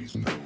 ladies.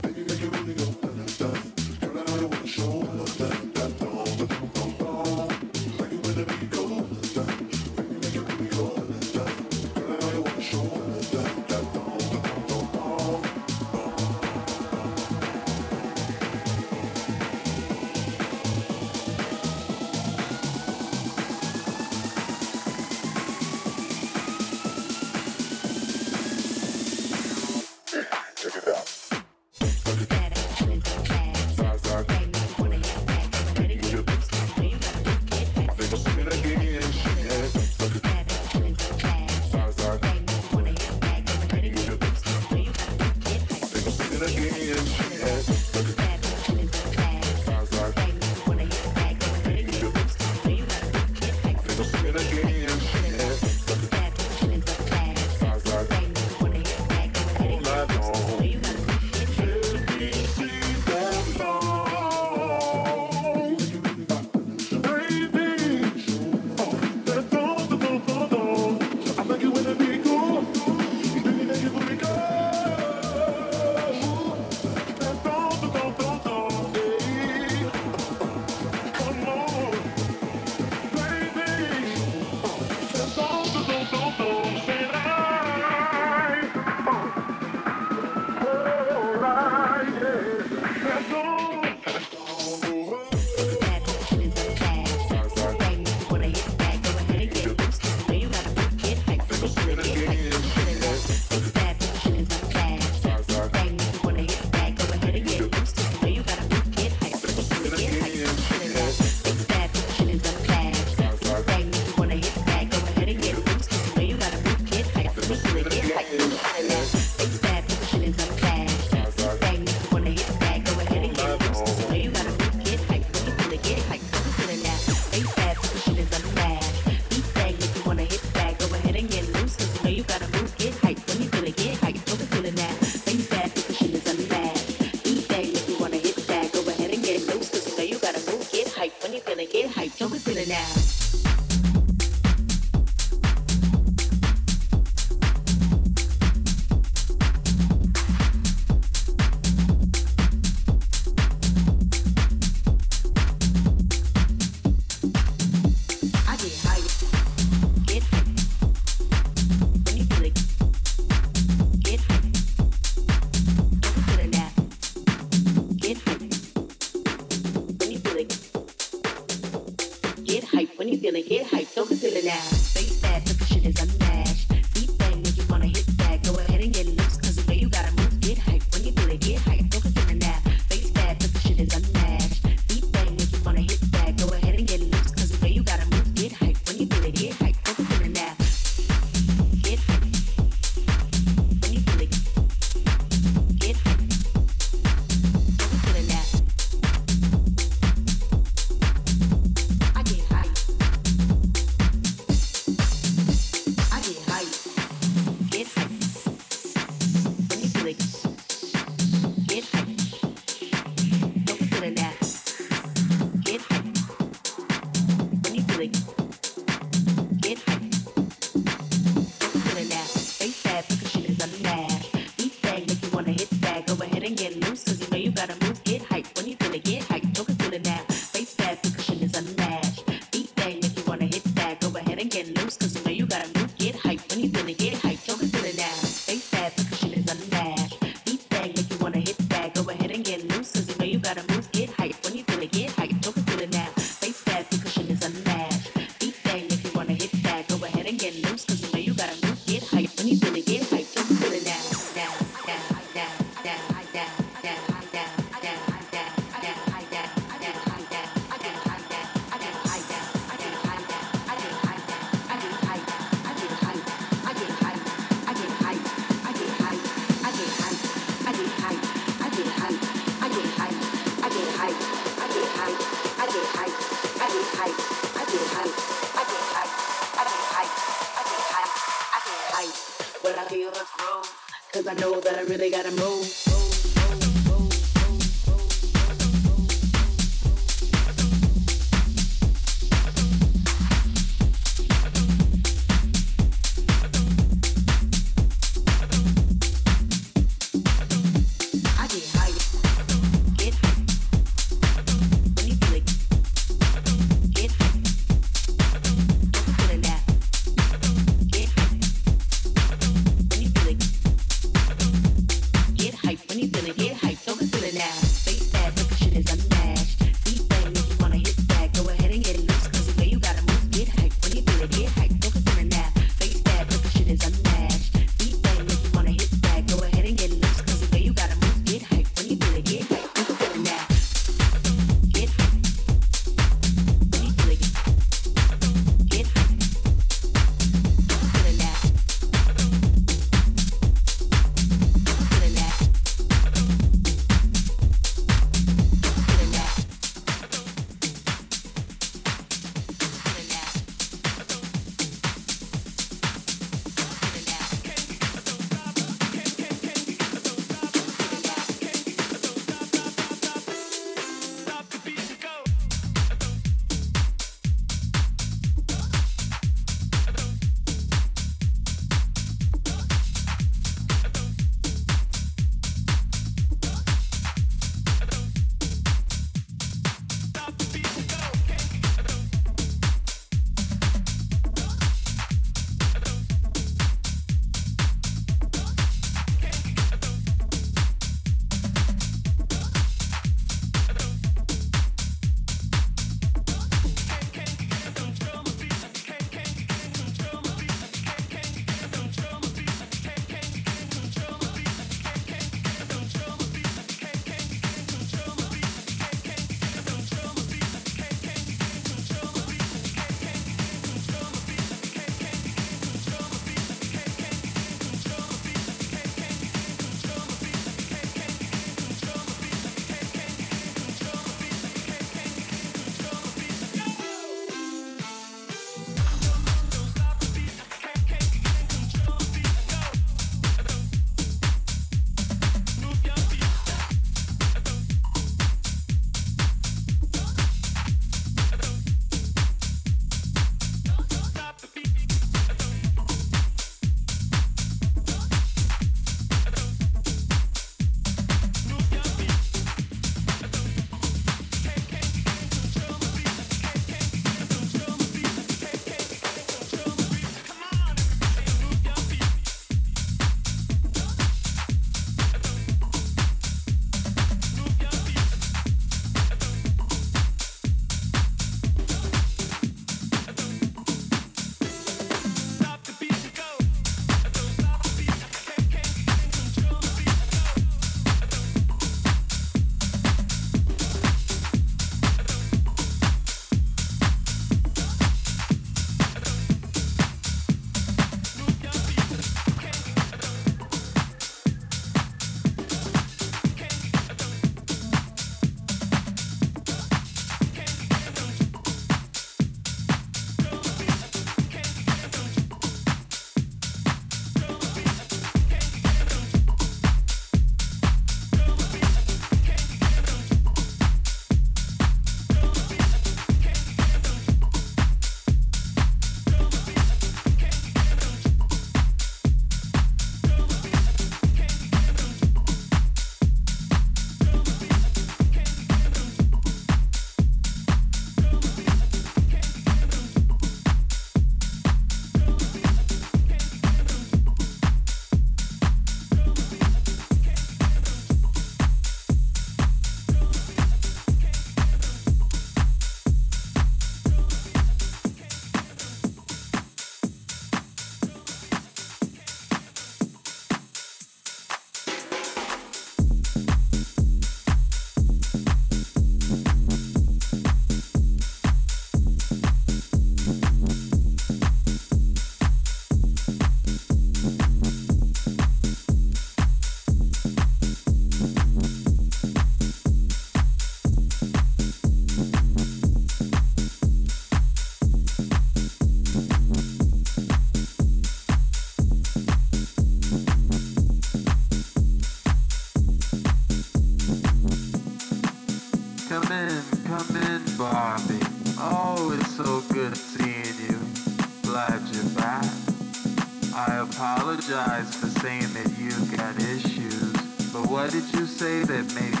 saying that you've got issues, but what did you say that made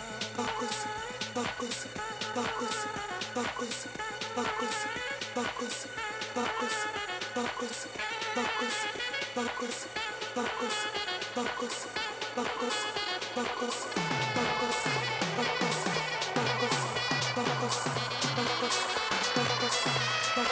Don't push, don't push, don't push.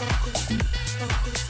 Focus, focus.